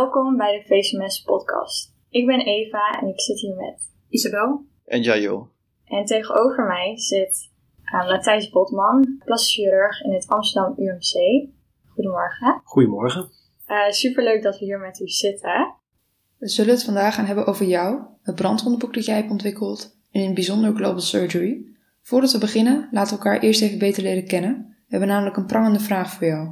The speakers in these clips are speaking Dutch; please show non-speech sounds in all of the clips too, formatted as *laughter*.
Welkom bij de VCMS podcast. Ik ben Eva en ik zit hier met Isabel. En Jajo. En tegenover mij zit uh, Matthijs Botman, plastisch chirurg in het Amsterdam UMC. Goedemorgen. Goedemorgen. Uh, superleuk dat we hier met u zitten. We zullen het vandaag gaan hebben over jou, het brandwondenboek dat jij hebt ontwikkeld en in het bijzonder Global Surgery. Voordat we beginnen, laten we elkaar eerst even beter leren kennen. We hebben namelijk een prangende vraag voor jou.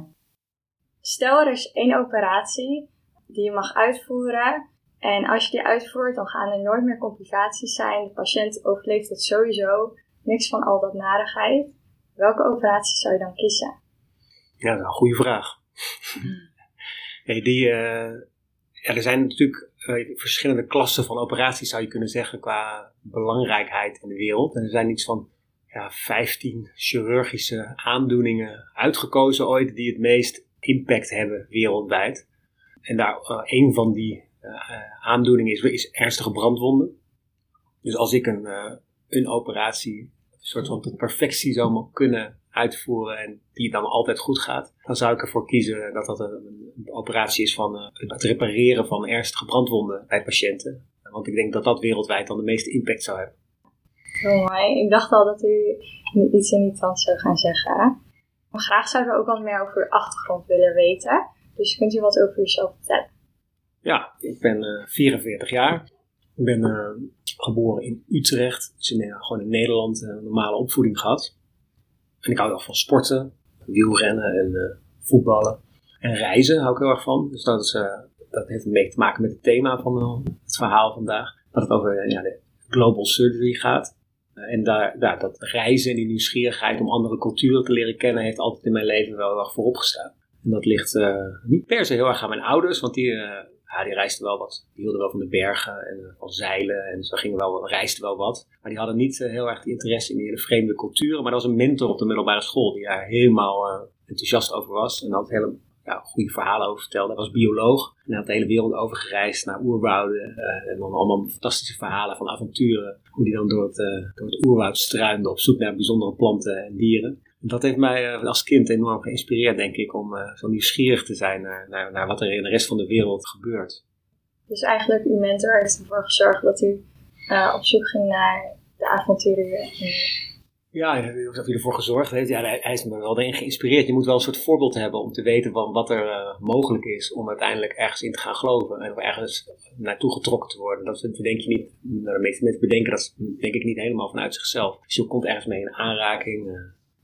Stel er is één operatie die je mag uitvoeren. En als je die uitvoert, dan gaan er nooit meer complicaties zijn. De patiënt overleeft het sowieso. Niks van al dat narigheid. Welke operatie zou je dan kiezen? Ja, dat is een goede vraag. *laughs* hey, die, uh, er zijn natuurlijk uh, verschillende klassen van operaties, zou je kunnen zeggen, qua belangrijkheid in de wereld. Er zijn iets van ja, 15 chirurgische aandoeningen uitgekozen ooit die het meest impact hebben wereldwijd. En daar uh, een van die uh, aandoeningen is, is ernstige brandwonden. Dus als ik een, uh, een operatie een soort van tot perfectie zou kunnen uitvoeren en die dan altijd goed gaat, dan zou ik ervoor kiezen dat dat een, operatie is van het repareren van ernstige brandwonden bij patiënten. Want ik denk dat dat wereldwijd dan de meeste impact zou hebben. Heel. Ik dacht al dat u iets in die trant zou gaan zeggen. Maar graag zouden we ook wat meer over uw achtergrond willen weten. Dus kunt u wat over uzelf vertellen? Ja, ik ben uh, 44 jaar. Ik ben uh, geboren in Utrecht. Dus gewoon in Nederland een normale opvoeding gehad. En ik hou wel van sporten, wielrennen en voetballen. En reizen hou ik heel erg van. Dus dat, is, dat heeft mee te maken met het thema van het verhaal vandaag. Dat het over ja, de global surgery gaat. En daar, daar, dat reizen en die nieuwsgierigheid om andere culturen te leren kennen, heeft altijd in mijn leven wel heel erg voorop gestaan. En dat ligt uh, niet per se heel erg aan mijn ouders, want die, uh, ja, die reisden wel wat. Die hielden wel van de bergen en van zeilen en ze gingen wel, reisden wel wat. Maar die hadden niet heel erg interesse in die hele vreemde culturen. Maar er was een mentor op de middelbare school die daar helemaal enthousiast over was. En had hele ja, goede verhalen over vertelde. Hij was bioloog en hij had de hele wereld over gereisd naar oerwouden. en dan allemaal fantastische verhalen van avonturen. Hoe die dan door het, door het oerwoud struinde op zoek naar bijzondere planten en dieren. Dat heeft mij als kind enorm geïnspireerd, denk ik, om uh, zo nieuwsgierig te zijn naar, naar, naar, wat er in de rest van de wereld gebeurt. Dus eigenlijk, uw mentor heeft ervoor gezorgd dat u uh, op zoek ging naar de avonturen. Ja, of hij ervoor gezorgd heeft. Ja, hij is me wel erin geïnspireerd. Je moet wel een soort voorbeeld hebben om te weten van wat er uh, mogelijk is om uiteindelijk ergens in te gaan geloven en ergens naartoe getrokken te worden. Dat bedenk je niet, nou, de meeste mensen bedenken dat denk ik niet helemaal vanuit zichzelf. Dus je komt ergens mee in aanraking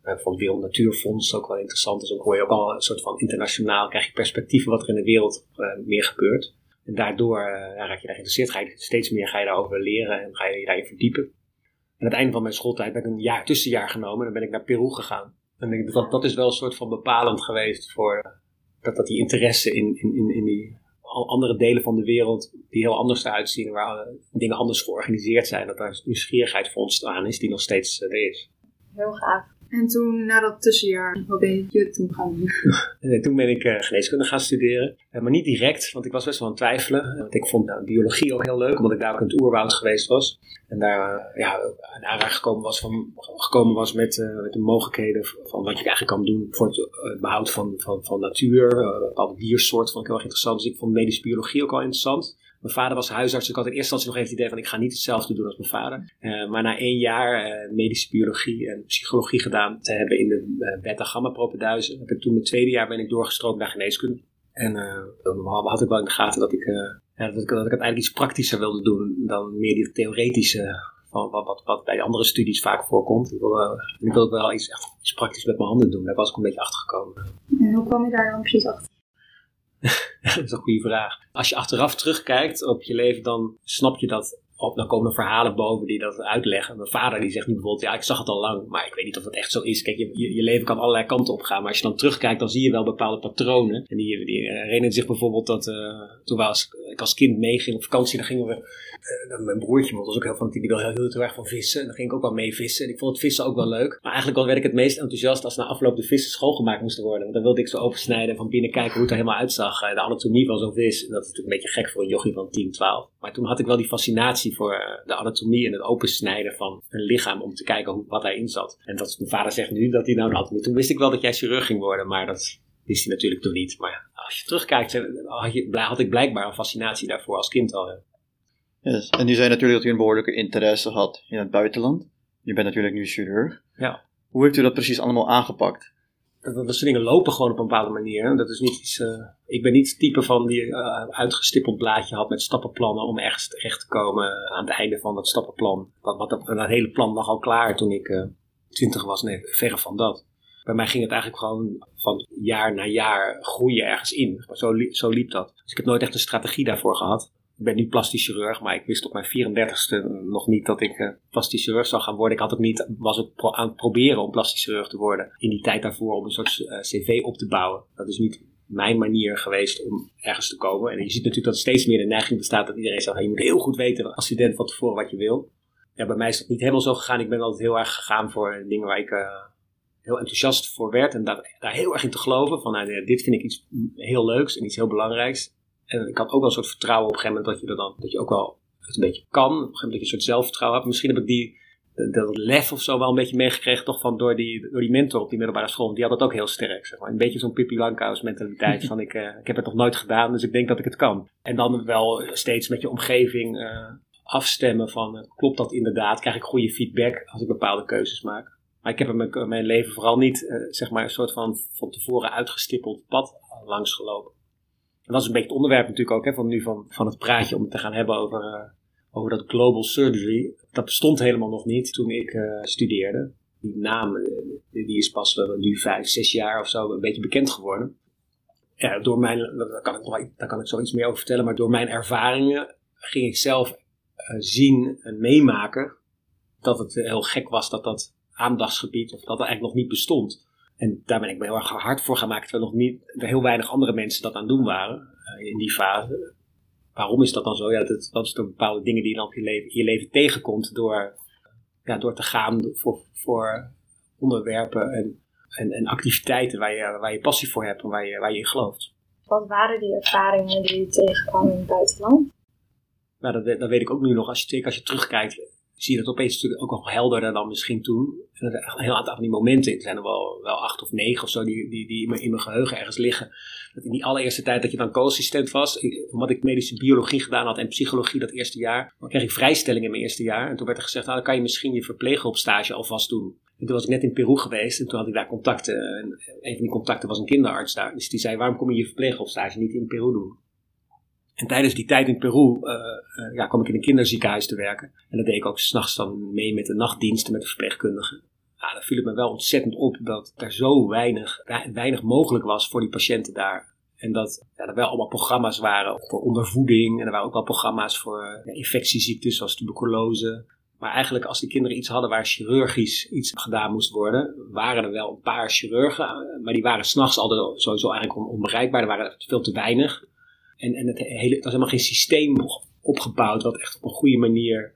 van het Wereld Natuurfonds ook wel interessant is. Dan hoor je ook al een soort van internationaal, krijg je perspectieven wat er in de wereld uh, meer gebeurt. En daardoor uh, ja, raak je daar geïnteresseerd, ga je steeds meer ga je daarover leren en ga je je daarin verdiepen. En aan het einde van mijn schooltijd ben ik een jaar tussenjaar genomen en dan ben ik naar Peru gegaan. En dat, dat is wel een soort van bepalend geweest voor dat, dat die interesse in, in, in, in die andere delen van de wereld die heel anders eruit zien, waar dingen anders georganiseerd zijn, dat daar nieuwsgierigheid voor ontstaan is die nog steeds er is. Heel gaaf. En toen, na dat tussenjaar, wat ben je toen gaan doen? *laughs* En toen ben ik uh, geneeskunde gaan studeren. Uh, maar niet direct, want ik was best wel aan het twijfelen. Want ik vond nou, biologie ook heel leuk, omdat ik daar ook in het oerwoud geweest was. En daar uh, ja, aan aanraking gekomen was, van, gekomen was met, met de mogelijkheden van wat je eigenlijk kan doen voor het behoud van, van, van natuur. bepaalde diersoorten vond ik heel erg interessant. Dus ik vond medische biologie ook al interessant. Mijn vader was huisarts, dus ik had in eerste instantie nog even het idee van ik ga niet hetzelfde doen als mijn vader. Uh, maar na één jaar uh, medische biologie en psychologie gedaan te hebben in de uh, beta-gamma propeduizen, heb ik toen mijn tweede jaar ben ik doorgestroomd naar geneeskunde. En dan had ik wel in de gaten dat ik, ja, dat ik, dat ik het eigenlijk iets praktischer wilde doen dan meer die theoretische van wat, wat, wat bij andere studies vaak voorkomt. Ik wilde, ik wilde wel iets, echt, iets praktisch met mijn handen doen. Daar was ik een beetje achter gekomen. En hoe kwam je daar dan precies achter? *laughs* *laughs* dat is een goede vraag. Als je achteraf terugkijkt op je leven, dan snap je dat. Dan komen er verhalen boven die dat uitleggen. Mijn vader die zegt nu bijvoorbeeld, ja ik zag het al lang, maar ik weet niet of dat echt zo is. Kijk, je, je, leven kan allerlei kanten op gaan, maar als je dan terugkijkt, dan zie je wel bepaalde patronen. En die, die herinneren zich bijvoorbeeld dat uh, toen als, ik als kind meeging op vakantie, dan gingen we, uh, mijn broertje was ook heel van, die wil heel, heel, heel erg van vissen. En dan ging ik ook wel mee vissen. En ik vond het vissen ook wel leuk. Maar eigenlijk werd ik het meest enthousiast als na afloop de vissen schoongemaakt moesten worden. Want dan wilde ik zo opensnijden en van binnen kijken hoe het er helemaal uitzag. De anatomie van zo'n vis. En dat is natuurlijk een beetje gek voor een jochie van 10, 12. Maar toen had ik wel die fascinatie voor de anatomie en het opensnijden van een lichaam om te kijken hoe, wat daarin zat. En dat mijn vader zegt nu dat hij nou een anatomie. Toen wist ik wel dat jij chirurg ging worden, maar dat wist hij natuurlijk toen niet. Maar als je terugkijkt, had, je, had ik blijkbaar een fascinatie daarvoor als kind al. Yes. En nu zei natuurlijk dat u een behoorlijke interesse had in het buitenland. Je bent natuurlijk nu chirurg. Ja. Hoe heeft u dat precies allemaal aangepakt? Dat, soort dingen lopen gewoon op een bepaalde manier. Dat is niet iets, uh, ik ben niet het type van die uh, uitgestippeld blaadje had met stappenplannen om ergens terecht te komen aan het einde van dat stappenplan. Wat, dat, hele plan lag al klaar toen ik uh, twintig was. Nee, verre van dat. Bij mij ging het eigenlijk gewoon van jaar naar jaar groeien ergens in. Zo, zo liep dat. Dus ik heb nooit echt een strategie daarvoor gehad ik ben nu plastisch chirurg, maar ik wist op mijn 34ste nog niet dat ik uh, plastisch chirurg zou gaan worden. Ik had ook niet, was ook aan het proberen om plastisch chirurg te worden. In die tijd daarvoor om een soort uh, cv op te bouwen. Dat is niet mijn manier geweest om ergens te komen. En je ziet natuurlijk dat steeds meer de neiging bestaat dat iedereen zegt, je moet heel goed weten als student van tevoren wat je wil. Ja, bij mij is dat niet helemaal zo gegaan. Ik ben altijd heel erg gegaan voor dingen waar ik heel enthousiast voor werd. En daar, daar heel erg in te geloven. Van nou, dit vind ik iets heel leuks en iets heel belangrijks. En ik had ook wel een soort vertrouwen op een gegeven moment dat je er dan, dat je ook wel het een beetje kan. Op een gegeven moment dat je een soort zelfvertrouwen hebt. Misschien heb ik die, dat lef of zo wel een beetje meegekregen, toch van door die, door die mentor op die middelbare school. Die had dat ook heel sterk, zeg maar. Een beetje zo'n Pippi Langkous mentaliteit *laughs* van ik, uh, ik heb het nog nooit gedaan, dus ik denk dat ik het kan. En dan wel steeds met je omgeving uh, afstemmen van, uh, klopt dat inderdaad? Krijg ik goede feedback als ik bepaalde keuzes maak? Maar ik heb in mijn, mijn leven vooral niet, zeg maar, een soort van van tevoren uitgestippeld pad langs gelopen. En dat is een beetje het onderwerp natuurlijk ook hè, van nu van, van het praatje om het te gaan hebben over, uh, over dat global surgery. Dat bestond helemaal nog niet toen ik uh, studeerde. Die naam eh, die is pas nu vijf, zes jaar of zo een beetje bekend geworden. Door mijn, daar kan, ik, daar kan ik zoiets meer over vertellen, maar door mijn ervaringen ging ik zelf zien en meemaken dat het heel gek was dat dat aandachtsgebied, of dat er eigenlijk nog niet bestond. En daar ben ik me heel erg hard voor gaan maken, terwijl nog niet, er heel weinig andere mensen dat aan het doen waren uh, in die fase. Waarom is dat dan zo? Ja, dat, dat is door bepaalde dingen die je dan in je leven, je leven tegenkomt door, ja, door te gaan voor, voor onderwerpen en, en, en activiteiten waar je, waar je passie voor hebt en waar je, waar je in gelooft. Wat waren die ervaringen die je tegenkwam in het buitenland? Nou, dat, dat weet ik ook nu nog. Als je, als je terugkijkt, zie je dat opeens natuurlijk ook al helderder dan misschien toen. En er een heel aantal van die momenten, er zijn er wel, wel acht of negen of zo, die, die, die in, mijn, geheugen ergens liggen. Dat in die allereerste tijd dat je dan co-assistent was, omdat ik medische biologie gedaan had en psychologie dat eerste jaar, dan kreeg ik vrijstelling in mijn eerste jaar. En toen werd er gezegd, nou dan kan je misschien je verpleeghulpstage alvast doen. En toen was ik net in Peru geweest en toen had ik daar contacten. En een van die contacten was een kinderarts daar. Dus die zei, waarom kom je je verpleeghoofdstage niet in Peru doen? En tijdens die tijd in Peru uh, uh, ja, kwam ik in een kinderziekenhuis te werken. En dat deed ik ook s'nachts dan mee met de nachtdiensten met de verpleegkundigen. Ja, dan viel het me wel ontzettend op dat er zo weinig, weinig mogelijk was voor die patiënten daar. En dat ja, er wel allemaal programma's waren voor ondervoeding. En er waren ook wel programma's voor infectieziektes zoals tuberculose. Maar eigenlijk als die kinderen iets hadden waar chirurgisch iets gedaan moest worden, waren er wel een paar chirurgen. Maar die waren s'nachts altijd sowieso eigenlijk onbereikbaar. Er waren veel te weinig. En, en het hele, was helemaal geen systeem opgebouwd wat echt op een goede manier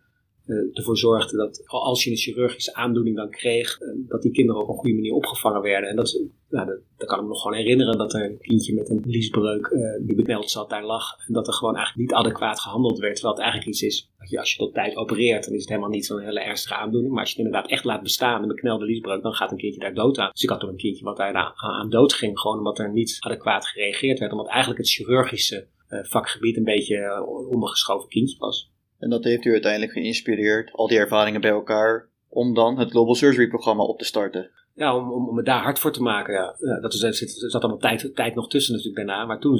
ervoor zorgde dat als je een chirurgische aandoening dan kreeg, uh, dat die kinderen op een goede manier opgevangen werden. En dat, nou, dat, kan ik me nog gewoon herinneren dat er een kindje met een liesbreuk uh, die bemeld zat daar lag. En dat er gewoon eigenlijk niet adequaat gehandeld werd. Terwijl het eigenlijk iets is, dat je, als je tot tijd opereert, dan is het helemaal niet zo'n hele ernstige aandoening. Maar als je het inderdaad echt laat bestaan, een beknelde liesbreuk, dan gaat een kindje daar dood aan. Dus ik had toen een kindje wat daar aan, aan dood ging, gewoon omdat er niet adequaat gereageerd werd. Omdat eigenlijk het chirurgische vakgebied een beetje ondergeschoven kindje was. En dat heeft u uiteindelijk geïnspireerd, al die ervaringen bij elkaar, om dan het Global Surgery programma op te starten. Ja, om, om, om me daar hard voor te maken. Ja. dat er zat allemaal tijd, tijd nog tussen natuurlijk daarna. Maar toen,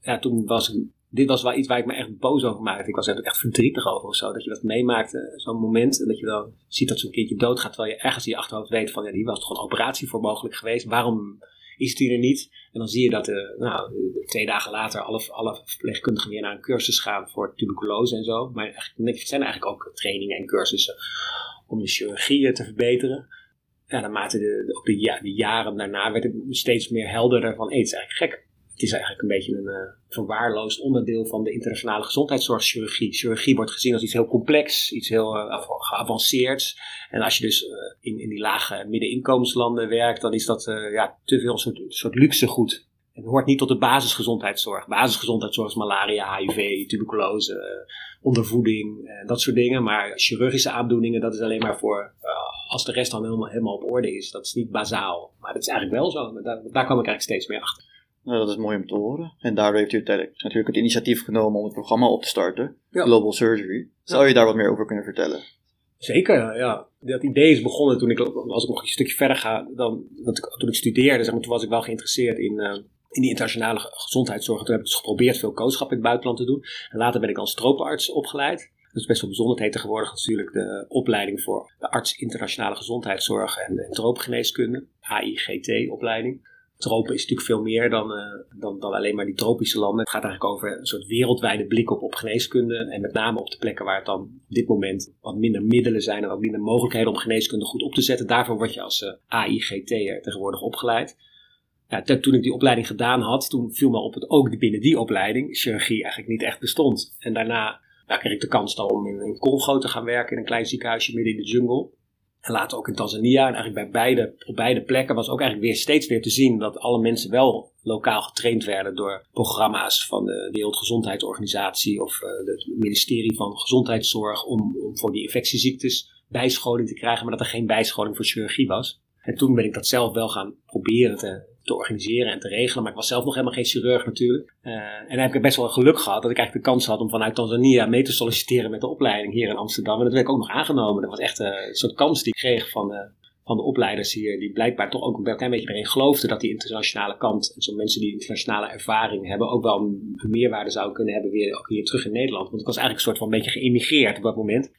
ja, toen was dit was wel iets waar ik me echt boos over maakte. Ik was er echt verdrietig over of zo. Dat je dat meemaakte, zo'n moment. En dat je dan ziet dat zo'n kindje doodgaat. Terwijl je ergens in je achterhoofd weet van, ja, die was toch een operatie voor mogelijk geweest. Waarom is die er niet? En dan zie je dat uh, nou, twee dagen later alle, alle verpleegkundigen weer naar een cursus gaan voor tuberculose en zo. Maar het zijn eigenlijk ook trainingen en cursussen om de chirurgie te verbeteren. Ja, naarmate de, de, de, ja, de jaren daarna werd het steeds meer helderder van, hey, het is eigenlijk gek. Het is eigenlijk een beetje een uh, verwaarloosd onderdeel van de internationale gezondheidszorg, chirurgie. Wordt gezien als iets heel complex, iets heel uh, geavanceerd. En als je dus uh, in, in die lage middeninkomenslanden werkt, dan is dat ja, te veel een soort, soort luxe goed. Het hoort niet tot de basisgezondheidszorg. Basisgezondheidszorg is malaria, HIV, tuberculose, ondervoeding, dat soort dingen. Maar chirurgische aandoeningen, dat is alleen maar voor als de rest dan helemaal, helemaal op orde is. Dat is niet bazaal. Maar dat is eigenlijk wel zo. Daar, daar kwam ik eigenlijk steeds meer achter. Nou, dat is mooi om te horen. En daardoor heeft u uiteindelijk natuurlijk het initiatief genomen om het programma op te starten. Ja. Global Surgery. Zou je daar wat meer over kunnen vertellen? Zeker, ja. Dat idee is begonnen toen ik, als ik nog een stukje verder ga, dan, dat ik, toen ik studeerde, zeg maar, toen was ik wel geïnteresseerd in, eh, in die internationale gezondheidszorg. Toen heb ik dus geprobeerd veel coachschap in het buitenland te doen. En later ben ik als tropenarts opgeleid. Dat is best wel bijzonder. Het heet tegenwoordig natuurlijk de opleiding voor de arts internationale gezondheidszorg en, en tropengeneeskunde. AIGT-opleiding. Tropen is natuurlijk veel meer dan, eh, dan, dan alleen maar die tropische landen. Het gaat eigenlijk over een soort wereldwijde blik op, op geneeskunde. En met name op de plekken waar het dan op dit moment wat minder middelen zijn en wat minder mogelijkheden om geneeskunde goed op te zetten. Daarvoor word je als uh, AIGT'er tegenwoordig opgeleid. Toen ik die opleiding gedaan had, toen viel me op het ook binnen die opleiding chirurgie eigenlijk niet echt bestond. En daarna nou, kreeg ik de kans dan om in, in Congo te gaan werken in een klein ziekenhuisje midden in de jungle. En later ook in Tanzania. En eigenlijk bij beide, op beide plekken was ook eigenlijk weer steeds weer te zien dat alle mensen wel lokaal getraind werden door programma's van de Wereldgezondheidsorganisatie of uh, het ministerie van Gezondheidszorg om, om voor die infectieziektes bijscholing te krijgen, maar dat er geen bijscholing voor chirurgie was. En toen ben ik dat zelf wel gaan proberen te, te organiseren en te regelen. Maar ik was zelf nog helemaal geen chirurg natuurlijk. Uh, en dan heb ik best wel geluk gehad dat ik eigenlijk de kans had om vanuit Tanzania mee te solliciteren met de opleiding hier in Amsterdam. En dat werd ook nog aangenomen. Dat was echt uh, een soort kans die ik kreeg van, uh, van de opleiders hier. Die blijkbaar toch ook een klein beetje erin geloofden dat die internationale kant. En zo'n mensen die internationale ervaring hebben ook wel een, meerwaarde zouden kunnen hebben weer ook hier terug in Nederland. Want ik was eigenlijk een soort van een beetje geïmigreerd op dat moment.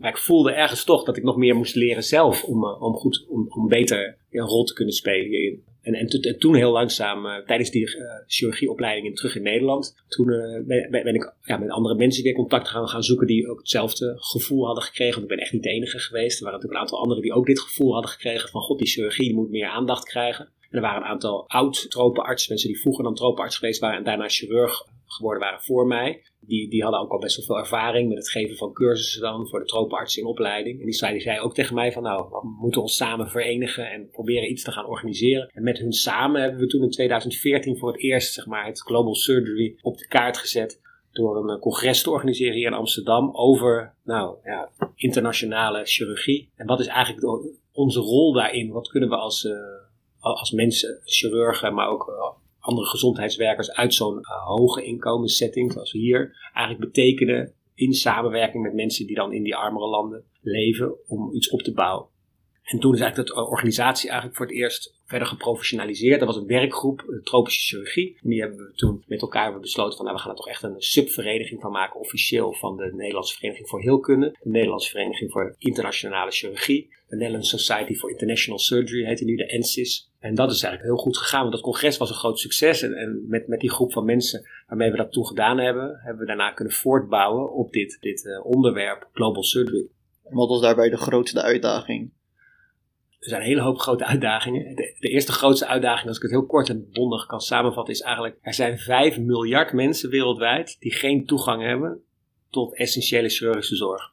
maar ik voelde ergens toch dat ik nog meer moest leren zelf om, om goed, om, om beter een rol te kunnen spelen hierin. En, en, en, toen heel langzaam, uh, tijdens die uh, chirurgieopleiding terug in Nederland, toen ben, ben, ik ja, met andere mensen weer contact gaan, gaan zoeken die ook hetzelfde gevoel hadden gekregen. Want ik ben echt niet de enige geweest. Er waren natuurlijk een aantal anderen die ook dit gevoel hadden gekregen van god, die chirurgie moet meer aandacht krijgen. En er waren een aantal oud-tropenartsen, mensen die vroeger dan tropenarts geweest waren en daarna chirurg geworden waren voor mij. Die, die hadden ook al best wel veel ervaring met het geven van cursussen dan voor de tropenarts in opleiding. En die zei, die zei ook tegen mij van nou, we moeten ons samen verenigen en proberen iets te gaan organiseren. En met hun samen hebben we toen in 2014 voor het eerst zeg maar, het Global Surgery op de kaart gezet door een congres te organiseren hier in Amsterdam over nou, ja, internationale chirurgie. En wat is eigenlijk onze rol daarin? Wat kunnen we als, uh, als mensen, chirurgen, maar ook uh, andere gezondheidswerkers uit zo'n uh, hoge inkomenssetting, zoals hier, eigenlijk betekenen in samenwerking met mensen die dan in die armere landen leven, om iets op te bouwen. En toen is eigenlijk de organisatie eigenlijk voor het eerst verder geprofessionaliseerd. Dat was een werkgroep, de tropische chirurgie. En die hebben we toen met elkaar besloten van nou, we gaan er toch echt een subvereniging van maken, officieel van de Nederlandse Vereniging voor Heelkunde, de Nederlandse Vereniging voor Internationale Chirurgie, de Netherlands Society for International Surgery heette nu, de NSIS. En dat is eigenlijk heel goed gegaan, want dat congres was een groot succes. En, en met, met die groep van mensen waarmee we dat toen gedaan hebben, hebben we daarna kunnen voortbouwen op dit, dit uh, onderwerp Global Surgery. Wat was daarbij de grootste uitdaging? Er zijn een hele hoop grote uitdagingen. De, eerste grootste uitdaging, als ik het heel kort en bondig kan samenvatten, is eigenlijk: er zijn 5 miljard mensen wereldwijd die geen toegang hebben tot essentiële chirurgische zorg.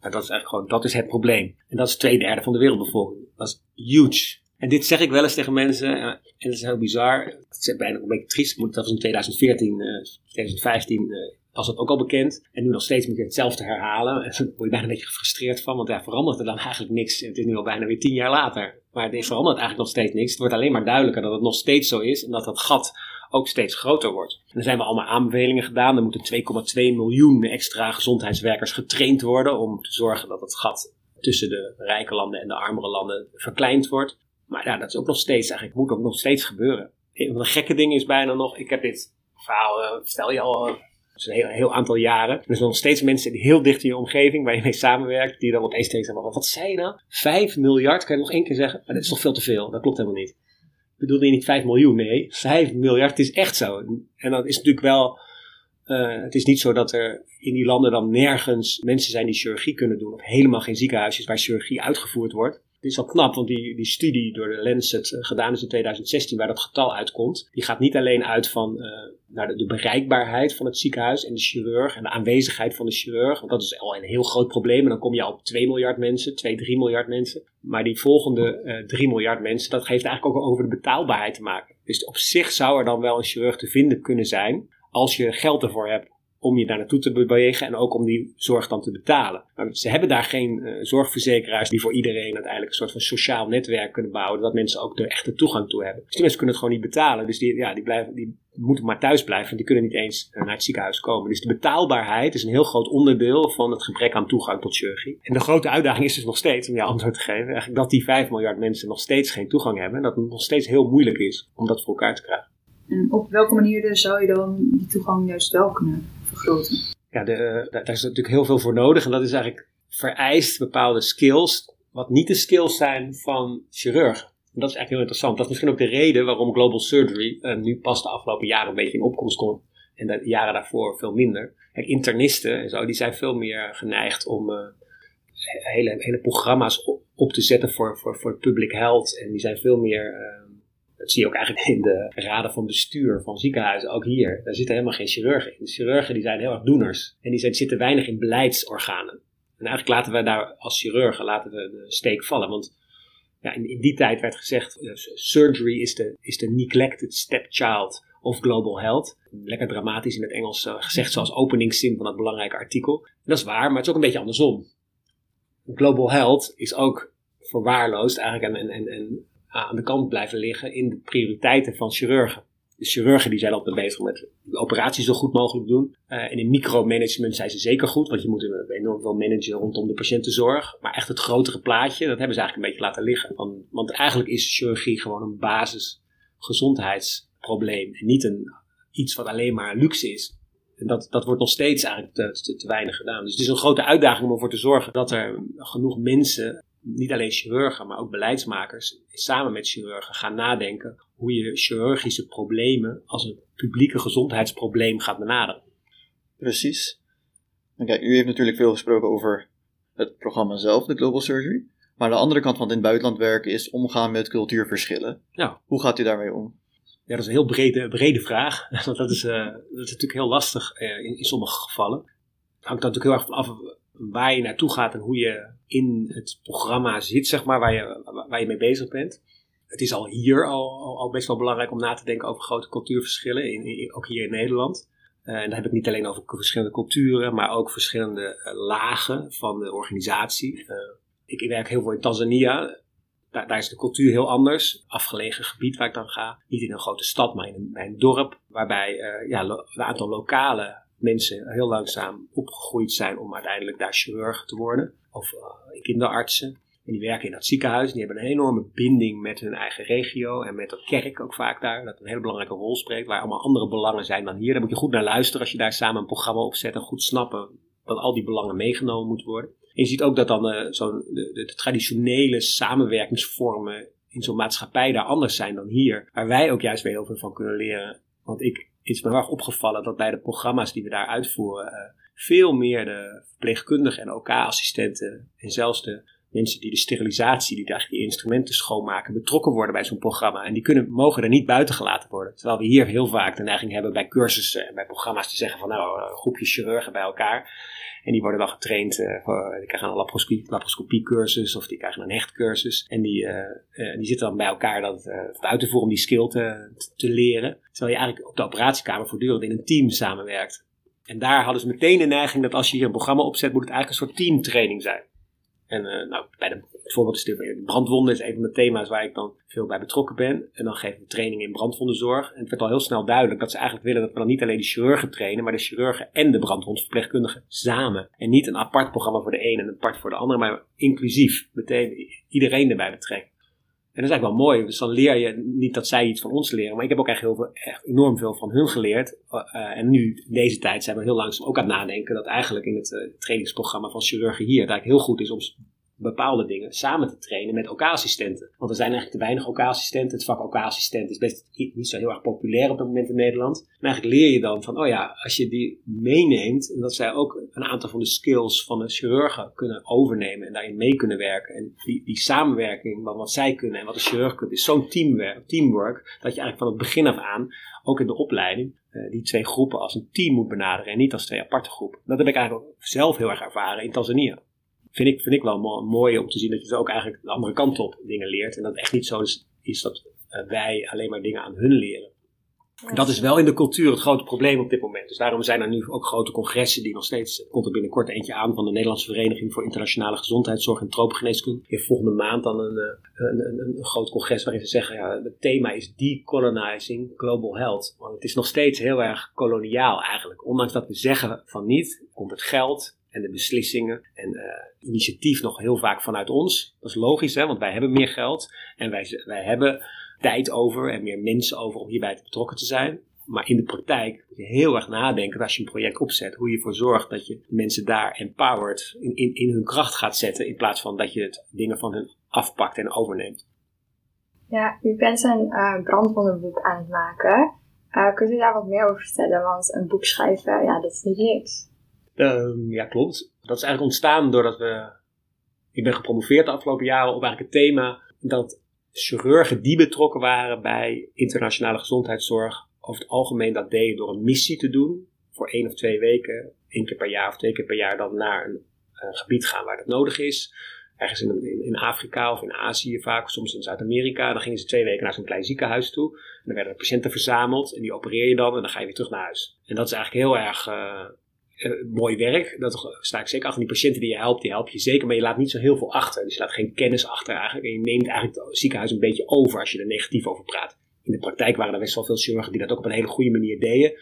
Nou, dat is eigenlijk gewoon, dat is het probleem. En dat is twee derde van de wereldbevolking. Dat is huge. En dit zeg ik wel eens tegen mensen, en dat is heel bizar. Het is bijna een beetje triest, dat was in 2014, uh, 2015 uh, was dat ook al bekend. En nu nog steeds moet je hetzelfde herhalen. En *laughs* daar word je bijna een beetje gefrustreerd van, want ja, verandert er dan *laughs* eigenlijk niks. Het is nu al bijna weer tien jaar later. Maar er verandert eigenlijk nog steeds niks. Het wordt alleen maar duidelijker dat het nog steeds zo is en dat dat gat ook steeds groter wordt. En er zijn wel allemaal aanbevelingen gedaan. Er moeten 2,2 miljoen extra gezondheidswerkers getraind worden om te zorgen dat het gat tussen de rijke landen en de armere landen verkleind wordt. Maar ja, dat is ook nog steeds, eigenlijk moet ook nog steeds gebeuren. Een van de gekke dingen is bijna nog, ik heb dit verhaal, uh, vertel je al uh, een heel, heel, aantal jaren. Er zijn nog steeds mensen heel dicht in je omgeving waar je mee samenwerkt, die dan opeens zeggen, wat zei je nou? 5 miljard, kan je nog één keer zeggen? Maar dat is toch veel te veel, dat klopt helemaal niet. Bedoelde je niet 5 miljoen? Nee, 5 miljard, is echt zo. En dat is natuurlijk wel, uh, het is niet zo dat er in die landen dan nergens mensen zijn die chirurgie kunnen doen, of helemaal geen ziekenhuisjes waar chirurgie uitgevoerd wordt. Het is wel knap, want die, die studie door de Lancet gedaan is in 2016, waar dat getal uitkomt, die gaat niet alleen uit van uh, naar de, bereikbaarheid van het ziekenhuis en de chirurg en de aanwezigheid van de chirurg. Want dat is al een heel groot probleem. En dan kom je al op 2 miljard mensen, 2, 3 miljard mensen. Maar die volgende uh, 3 miljard mensen, dat geeft eigenlijk ook over de betaalbaarheid te maken. Dus op zich zou er dan wel een chirurg te vinden kunnen zijn, als je geld ervoor hebt om je daar naartoe te bewegen en ook om die zorg dan te betalen. Maar ze hebben daar geen uh, zorgverzekeraars die voor iedereen uiteindelijk een soort van sociaal netwerk kunnen bouwen, dat mensen ook er echte toegang toe hebben. Dus die mensen kunnen het gewoon niet betalen. Dus die, ja, die, blijven, die moeten maar thuis blijven, die kunnen niet eens uh, naar het ziekenhuis komen. Dus de betaalbaarheid is een heel groot onderdeel van het gebrek aan toegang tot chirurgie. En de grote uitdaging is dus nog steeds, om je antwoord te geven, eigenlijk dat die 5 miljard mensen nog steeds geen toegang hebben en dat het nog steeds heel moeilijk is om dat voor elkaar te krijgen. En op welke manier zou je dan die toegang juist wel kunnen Ja, de, daar is natuurlijk heel veel voor nodig. En dat is eigenlijk vereist bepaalde skills, wat niet de skills zijn van chirurgen. En dat is eigenlijk heel interessant. Dat is misschien ook de reden waarom global surgery uh, nu pas de afgelopen jaren een beetje in opkomst komt. En de jaren daarvoor veel minder. Internisten en zo, die zijn veel meer geneigd om uh, hele, hele programma's op, te zetten voor, voor, voor public health. En die zijn veel meer dat zie je ook eigenlijk in de raden van bestuur van ziekenhuizen, ook hier. Daar zitten helemaal geen chirurgen in. De chirurgen die zijn heel erg doeners. En die zijn, zitten weinig in beleidsorganen. En eigenlijk laten we daar als chirurgen laten we de steek vallen. Want ja, in, die tijd werd gezegd, uh, surgery is de, is de neglected stepchild of global health. Lekker dramatisch in het Engels uh, gezegd zoals openingszin van dat belangrijke artikel. En dat is waar, maar het is ook een beetje andersom. Global health is ook verwaarloosd eigenlijk en, en, en aan de kant blijven liggen in de prioriteiten van chirurgen. De chirurgen die zijn altijd bezig met de operaties zo goed mogelijk doen. Uh, en in micromanagement zijn ze zeker goed, want je moet enorm veel managen rondom de patiëntenzorg. Maar echt het grotere plaatje, dat hebben ze eigenlijk een beetje laten liggen. Want, want eigenlijk is chirurgie gewoon een basis gezondheidsprobleem. En niet een, iets wat alleen maar luxe is. En dat, dat wordt nog steeds eigenlijk te, te weinig gedaan. Dus het is een grote uitdaging om ervoor te zorgen dat er genoeg mensen niet alleen chirurgen, maar ook beleidsmakers samen met chirurgen gaan nadenken hoe je chirurgische problemen als een publieke gezondheidsprobleem gaat benaderen. Precies. En kijk, u heeft natuurlijk veel gesproken over het programma zelf, de Global Surgery. Maar de andere kant van het in het buitenland werken is omgaan met cultuurverschillen. Ja. Hoe gaat u daarmee om? Ja, dat is een heel brede, brede vraag. *laughs* Want dat is, uh, dat is natuurlijk heel lastig uh, in, in sommige gevallen. Het hangt natuurlijk heel erg van af waar je naartoe gaat en hoe je in het programma zit, zeg maar, waar je, waar je mee bezig bent. Het is al hier al, al, best wel belangrijk om na te denken over grote cultuurverschillen, in, ook hier in Nederland. Uh, en dan heb ik niet alleen over verschillende culturen, maar ook verschillende uh, lagen van de organisatie. Uh, ik, werk heel veel in Tanzania. Daar, daar, is de cultuur heel anders. Afgelegen gebied waar ik dan ga. Niet in een grote stad, maar in een, bij dorp. Waarbij ja, een aantal lokale mensen heel langzaam opgegroeid zijn om uiteindelijk daar chirurg te worden. Of uh, kinderartsen. En die werken in dat ziekenhuis. Die hebben een enorme binding met hun eigen regio. En met de kerk ook vaak daar. Dat een hele belangrijke rol spreekt. Waar allemaal andere belangen zijn dan hier. Daar moet je goed naar luisteren als je daar samen een programma opzet. En goed snappen dat al die belangen meegenomen moeten worden. En je ziet ook dat dan uh, zo'n de, de, de traditionele samenwerkingsvormen in zo'n maatschappij daar anders zijn dan hier. Waar wij ook juist weer heel veel van kunnen leren. Want ik is me erg opgevallen dat bij de programma's die we daar uitvoeren, uh, veel meer de verpleegkundigen en OK-assistenten en zelfs de mensen die de sterilisatie, die eigenlijk die instrumenten schoonmaken, betrokken worden bij zo'n programma. En die kunnen, mogen er niet buiten gelaten worden. Terwijl we hier heel vaak de neiging hebben bij cursussen en bij programma's te zeggen van nou, een groepje chirurgen bij elkaar. En die worden dan getraind, uh, voor, die krijgen een laparoscopie, laparoscopiecursus of die krijgen een hechtcursus. En die, uh, die zitten dan bij elkaar dat, uit te voeren om die skill te, te leren. Terwijl je eigenlijk op de operatiekamer voortdurend in een team samenwerkt. En daar hadden ze meteen de neiging dat als je hier een programma opzet, moet het eigenlijk een soort teamtraining zijn. En uh, nou, bij bijvoorbeeld is de brandwonden is een van de thema's waar ik dan veel bij betrokken ben. En dan geef ik training in brandwondenzorg. En het werd al heel snel duidelijk dat ze eigenlijk willen dat we dan niet alleen de chirurgen trainen, maar de chirurgen en de brandwondverpleegkundigen samen. En niet een apart programma voor de ene en een apart voor de andere, maar inclusief. Meteen iedereen erbij betrekken. En dat is eigenlijk wel mooi. Dus dan leer je niet dat zij iets van ons leren. Maar ik heb ook echt, heel veel, echt enorm veel van hun geleerd. Uh, en nu, deze tijd, zijn we heel langzaam ook aan het nadenken. Dat eigenlijk in het uh, trainingsprogramma van chirurgen hier. Het eigenlijk heel goed is om bepaalde dingen samen te trainen met OK-assistenten. Want er zijn eigenlijk te weinig OK-assistenten. Het vak OK-assistent is best niet zo heel erg populair op het moment in Nederland. Maar eigenlijk leer je dan van, oh ja, als je die meeneemt en dat zij ook een aantal van de skills van de chirurgen kunnen overnemen en daarin mee kunnen werken. En die, die samenwerking, wat, wat zij kunnen en wat de chirurg kunt, is zo'n teamwork, teamwork dat je eigenlijk van het begin af aan, ook in de opleiding, uh, die twee groepen als een team moet benaderen en niet als twee aparte groepen. Dat heb ik eigenlijk zelf heel erg ervaren in Tanzania vind ik, vind ik wel mooi om te zien dat je dus ook eigenlijk de andere kant op dingen leert. En dat het echt niet zo is, is dat uh, wij alleen maar dingen aan hun leren. En dat is wel in de cultuur het grote probleem op dit moment. Dus daarom zijn er nu ook grote congressen die nog steeds. Er komt er binnenkort eentje aan van de Nederlandse Vereniging voor Internationale Gezondheidszorg en Tropengeneeskunde. Heeft volgende maand dan een, eh, een, een, een, groot congres waarin ze zeggen: ja, het thema is decolonizing global health. Want het is nog steeds heel erg koloniaal eigenlijk. Ondanks dat we zeggen van niet, komt het geld en de beslissingen en uh, initiatief nog heel vaak vanuit ons. Dat is logisch, hè, want wij hebben meer geld en wij, wij hebben tijd over en meer mensen over om hierbij te betrokken te zijn. Maar in de praktijk moet je heel erg nadenken als je een project opzet, hoe je ervoor zorgt dat je mensen daar empowered in, in, in hun kracht gaat zetten, in plaats van dat je het dingen van hen afpakt en overneemt. Ja, u bent een uh, brandwondenboek aan het maken. Uh, kunt u daar wat meer over vertellen? Want een boek schrijven, ja, dat is niet niks. Um, ja, klopt. Dat is eigenlijk ontstaan doordat we. Ik ben gepromoveerd de afgelopen jaren op eigenlijk het thema dat chirurgen die betrokken waren bij internationale gezondheidszorg over het algemeen dat deden door een missie te doen. Voor één of twee weken, één keer per jaar of twee keer per jaar dan naar een, gebied gaan waar dat nodig is. Ergens in, in, Afrika of in Azië vaak, soms in Zuid-Amerika. Dan gingen ze twee weken naar zo'n klein ziekenhuis toe. En dan werden patiënten verzameld en die opereer je dan en dan ga je weer terug naar huis. En dat is eigenlijk heel erg uh, mooi werk. Dat sta ik zeker achter. Die patiënten die je helpt, die help je zeker. Maar je laat niet zo heel veel achter. Dus je laat geen kennis achter eigenlijk. En je neemt eigenlijk het ziekenhuis een beetje over als je er negatief over praat. In de praktijk waren er best wel veel chirurgen die dat ook op een hele goede manier deden.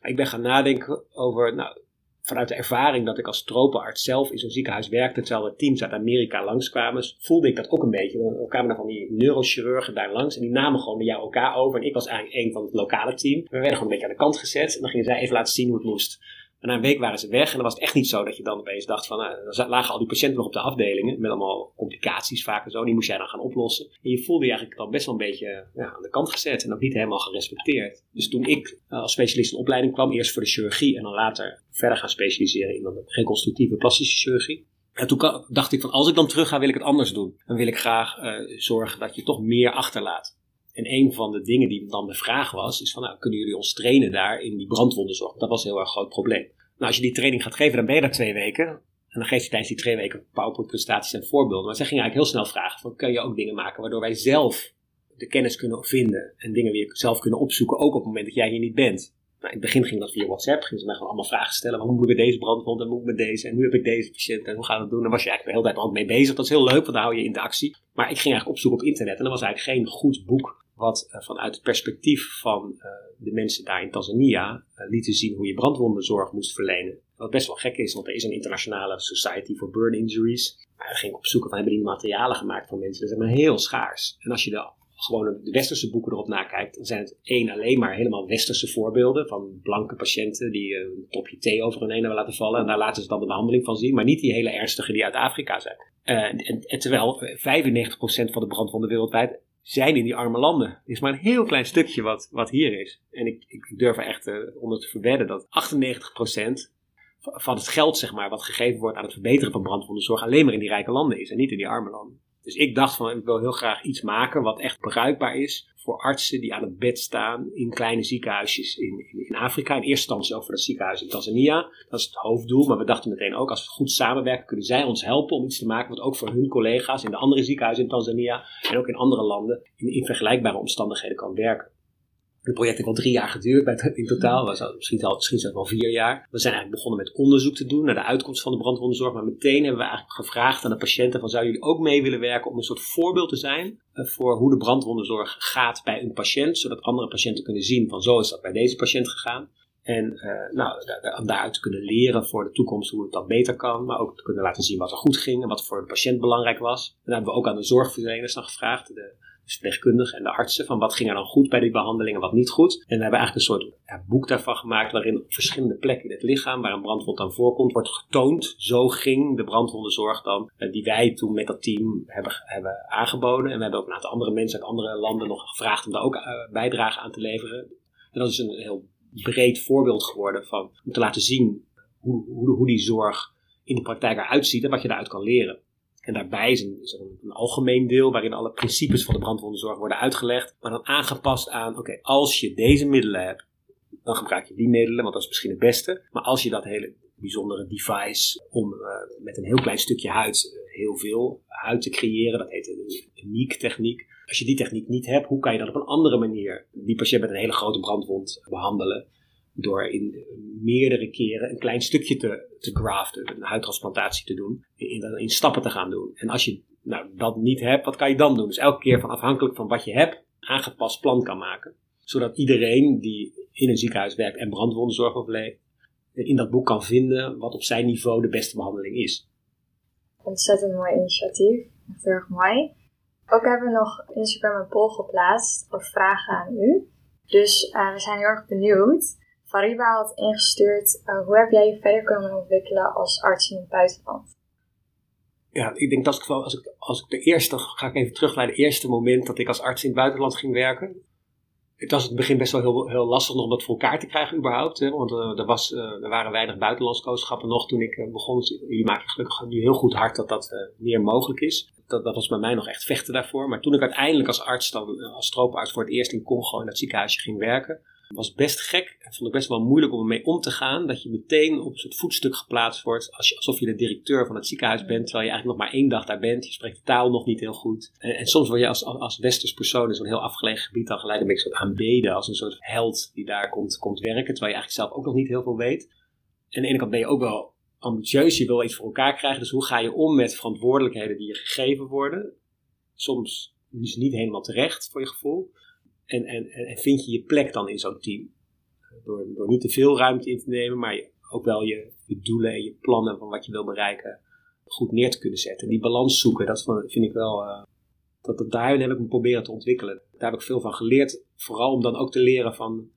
Maar ik ben gaan nadenken over, nou, vanuit de ervaring dat ik als tropenarts zelf in zo'n ziekenhuis werkte, terwijl er teams uit Amerika langskwamen, voelde ik dat ook een beetje. Er kwamen er van die neurochirurgen daar langs en die namen gewoon met jou elkaar over. En ik was eigenlijk een van het lokale team. We werden gewoon een beetje aan de kant gezet en dan gingen zij even laten zien hoe het moest. En na een week waren ze weg. En dan was het echt niet zo dat je dan opeens dacht van, nou, lagen al die patiënten nog op de afdelingen. Met allemaal complicaties vaak en zo. Die moest jij dan gaan oplossen. En je voelde je eigenlijk dan best wel een beetje ja, aan de kant gezet. En ook niet helemaal gerespecteerd. Dus toen ik eh, als specialist in opleiding kwam, eerst voor de chirurgie. En dan later verder gaan specialiseren in reconstructieve plastische chirurgie. En toen dacht ik van, als ik dan terug ga, wil ik het anders doen. Dan wil ik graag uh, zorgen dat je toch meer achterlaat. En een van de dingen die dan de vraag was, is van nou, kunnen jullie ons trainen daar in die brandwondenzorg? Dat was een heel erg groot probleem. Nou, als je die training gaat geven, dan ben je daar twee weken. En dan geef je tijdens die twee weken PowerPoint-presentaties en voorbeelden. Maar zij gingen eigenlijk heel snel vragen: van, kun je ook dingen maken waardoor wij zelf de kennis kunnen vinden en dingen weer zelf kunnen opzoeken, ook op het moment dat jij hier niet bent. Nou, in het begin ging dat via WhatsApp, gingen ze mij gewoon allemaal vragen stellen. Hoe moet ik met deze brandwond en hoe moet ik met deze en nu heb ik deze patiënt en hoe gaan we het doen? Dan was je eigenlijk de hele tijd ook mee bezig. Dat is heel leuk, want dan hou je interactie. Maar ik ging eigenlijk opzoeken op internet en er was eigenlijk geen goed boek wat uh, vanuit het perspectief van uh, de mensen daar in Tanzania uh, lieten zien hoe je brandwondenzorg moest verlenen. Wat best wel gek is, want er is een internationale Society for Burn Injuries. Maar ging ik opzoeken van hebben die materialen gemaakt van mensen. Dat is maar heel schaars. En als je de, gewoon de westerse boeken erop nakijkt, dan zijn het één alleen maar helemaal westerse voorbeelden van blanke patiënten die een topje thee over hun heen hebben laten vallen. En daar laten ze dan de behandeling van zien, maar niet die hele ernstige die uit Afrika zijn. En, terwijl 95% van de brandwonden wereldwijd zijn in die arme landen. Is maar een heel klein stukje wat, wat hier is. En ik, ik, durf er echt uh, onder te verwedden dat 98% van het geld, zeg maar, wat gegeven wordt aan het verbeteren van brandwondenzorg, alleen maar in die rijke landen is en niet in die arme landen. Dus ik dacht van, ik wil heel graag iets maken wat echt bruikbaar is voor artsen die aan het bed staan in kleine ziekenhuisjes in, in, Afrika. In eerste instantie voor het ziekenhuis in Tanzania. Dat is het hoofddoel. Maar we dachten meteen ook, als we goed samenwerken, kunnen zij ons helpen om iets te maken wat ook voor hun collega's in de andere ziekenhuizen in Tanzania en ook in andere landen in vergelijkbare omstandigheden kan werken. Het project heeft al drie jaar geduurd in totaal. Misschien, al, misschien wel vier jaar. We zijn eigenlijk begonnen met onderzoek te doen naar de uitkomst van de brandwondenzorg. Maar meteen hebben we eigenlijk gevraagd aan de patiënten van zou jullie ook mee willen werken om een soort voorbeeld te zijn eh, voor hoe de brandwondenzorg gaat bij een patiënt. Zodat andere patiënten kunnen zien van zo is dat bij deze patiënt gegaan. En uh, nou, daaruit te kunnen leren voor de toekomst hoe het dan beter kan. Maar ook te kunnen laten zien wat er goed ging en wat voor de patiënt belangrijk was. En dan hebben we ook aan de zorgverleners dan gevraagd. De verpleegkundigen en de artsen, van wat ging er dan goed bij die behandeling en wat niet goed. En we hebben eigenlijk een soort boek daarvan gemaakt waarin op verschillende plekken in het lichaam waar een brandwond dan voorkomt, wordt getoond. Zo ging de brandwondenzorg dan, eh, die wij toen met dat team hebben, hebben aangeboden. En we hebben ook een aantal andere mensen uit andere landen nog gevraagd om daar ook uh, bijdrage aan te leveren. En dat is een heel breed voorbeeld geworden van, om te laten zien hoe, hoe, hoe die zorg in de praktijk eruit ziet en wat je daaruit kan leren. En daarbij is, een, een, algemeen deel waarin alle principes van de brandwondenzorg worden uitgelegd, maar dan aangepast aan, oké, als je deze middelen hebt, dan gebruik je die middelen, want dat is misschien het beste. Maar als je dat hele bijzondere device om uh, met een heel klein stukje huid uh, heel veel huid te creëren, dat heet de uniek techniek, Als je die techniek niet hebt, hoe kan je dan op een andere manier die patiënt met een hele grote brandwond behandelen? Door in meerdere keren een klein stukje te, te graften, een huidtransplantatie te doen, in, in stappen te gaan doen. En als je nou, dat niet hebt, wat kan je dan doen? Dus elke keer van afhankelijk van wat je hebt, aangepast plan kan maken. Zodat iedereen die in een ziekenhuis werkt en brandwondenzorg overleeft, in dat boek kan vinden wat op zijn niveau de beste behandeling is. Ontzettend mooi initiatief. Heel erg mooi. Ook hebben we nog Instagram een poll geplaatst voor vragen aan u. Dus uh, we zijn heel erg benieuwd. Fariba had ingestuurd, uh, hoe heb jij je verder kunnen ontwikkelen als arts in het buitenland? Ja, ik denk dat ik, als ik, als ik de eerste, ga ik even terug naar het eerste moment dat ik als arts in het buitenland ging werken het was in het begin best wel heel, heel lastig nog om dat voor elkaar te krijgen überhaupt. Hè? Want uh, er, was, uh, er waren weinig buitenlandskooschappen nog toen ik begon. Jullie maken gelukkig nu heel goed hard dat dat meer mogelijk is. Dat, dat was bij mij nog echt vechten daarvoor. Maar toen ik uiteindelijk als arts dan, als strooparts voor het eerst in Congo in dat ziekenhuisje ging werken was best gek en vond ik best wel moeilijk om ermee om te gaan. Dat je meteen op een soort voetstuk geplaatst wordt. Als je, alsof je de directeur van het ziekenhuis bent, terwijl je eigenlijk nog maar één dag daar bent. Je spreekt de taal nog niet heel goed. En, en soms word je als, als westers persoon in zo'n heel afgelegen gebied dan gelijk een beetje soort aanbeden. Als een soort held die daar komt, komt werken. Terwijl je eigenlijk zelf ook nog niet heel veel weet. En aan de ene kant ben je ook wel ambitieus. Je wil iets voor elkaar krijgen. Dus hoe ga je om met verantwoordelijkheden die je gegeven worden? Soms is het niet helemaal terecht voor je gevoel. En, en, en vind je je plek dan in zo'n team? Door, door niet te veel ruimte in te nemen, maar ook wel je, je doelen en je plannen van wat je wil bereiken goed neer te kunnen zetten. Die balans zoeken, dat vind ik wel. Uh, dat, dat, daarin heb ik me proberen te ontwikkelen. Daar heb ik veel van geleerd. Vooral om dan ook te leren van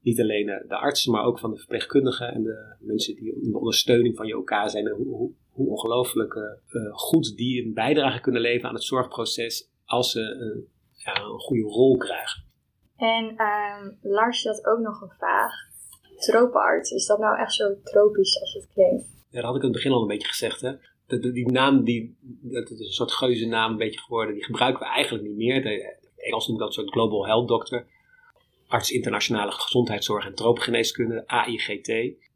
niet alleen de artsen, maar ook van de verpleegkundigen en de mensen die in de ondersteuning van je elkaar zijn. En hoe, hoe ongelooflijk uh, goed die een bijdrage kunnen leveren aan het zorgproces als ze ja, een goede rol krijgen. En um, Lars had ook nog een vraag. Tropenarts, is dat nou echt zo tropisch als het klinkt? Ja, dat had ik in het begin al een beetje gezegd. Hè? De, die naam, die, dat is een soort geuzennaam een beetje geworden, die gebruiken we eigenlijk niet meer. De, Engels noemen dat een soort Global Health Doctor. Arts Internationale Gezondheidszorg en Tropengeneeskunde, AIGT.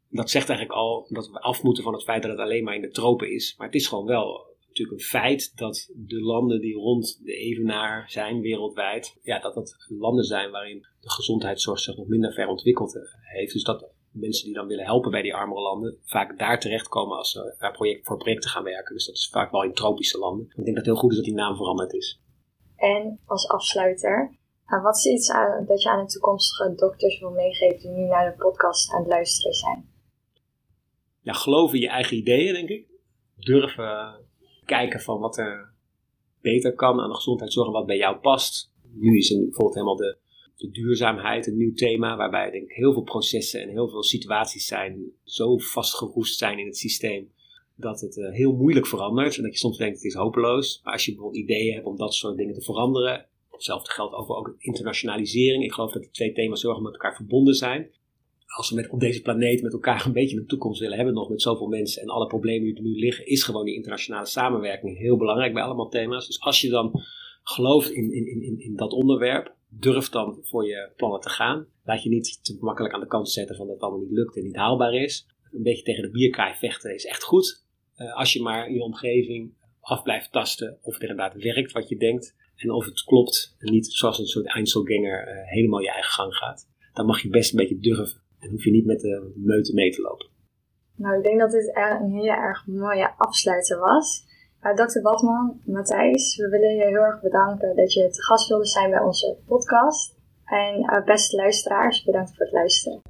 Dat zegt eigenlijk al dat we af moeten van het feit dat het alleen maar in de tropen is. Maar het is gewoon wel natuurlijk een feit dat de landen die rond de evenaar zijn wereldwijd, ja, dat dat landen zijn waarin de gezondheidszorg zich nog minder ver ontwikkeld eh, heeft. Dus dat mensen die dan willen helpen bij die armere landen vaak daar terechtkomen als ze naar project, voor projecten gaan werken. Dus dat is vaak wel in tropische landen. Ik denk dat het heel goed is dat die naam veranderd is. En als afsluiter, nou, wat is iets dat je aan de toekomstige dokters wil meegeven die nu naar de podcast aan het luisteren zijn? Ja, geloof in je eigen ideeën, denk ik. Durven kijken van wat er beter kan aan de gezondheidszorg en wat bij jou past. Nu is bijvoorbeeld helemaal de, duurzaamheid een nieuw thema, waarbij denk heel veel processen en heel veel situaties zijn zo vastgeroest zijn in het systeem dat het uh, heel moeilijk verandert en dat je soms denkt het is hopeloos. Maar als je bijvoorbeeld ideeën hebt om dat soort dingen te veranderen, hetzelfde geldt over ook internationalisering. Ik geloof dat die twee thema's zorgen met elkaar verbonden zijn als we met, op deze planeet met elkaar een beetje een toekomst willen hebben, nog met zoveel mensen en alle problemen die er nu liggen, is gewoon die internationale samenwerking heel belangrijk bij allemaal thema's. Dus als je dan gelooft in, in, in, in dat onderwerp, durf dan voor je plannen te gaan. Laat je niet te makkelijk aan de kant zetten van dat het allemaal niet lukt en niet haalbaar is. Een beetje tegen de bierkaai vechten is echt goed. Uh, als je maar je omgeving af blijft tasten of het inderdaad werkt wat je denkt. En of het klopt en niet zoals een soort Einzelganger uh, helemaal je eigen gang gaat. Dan mag je best een beetje durven. En hoef je niet met de meute mee te lopen. Nou, ik denk dat dit een heel erg mooie afsluiter was. Uh, Dr. Batman, Matthijs, we willen je heel erg bedanken dat je te gast wilde zijn bij onze podcast. En uh, beste luisteraars, bedankt voor het luisteren.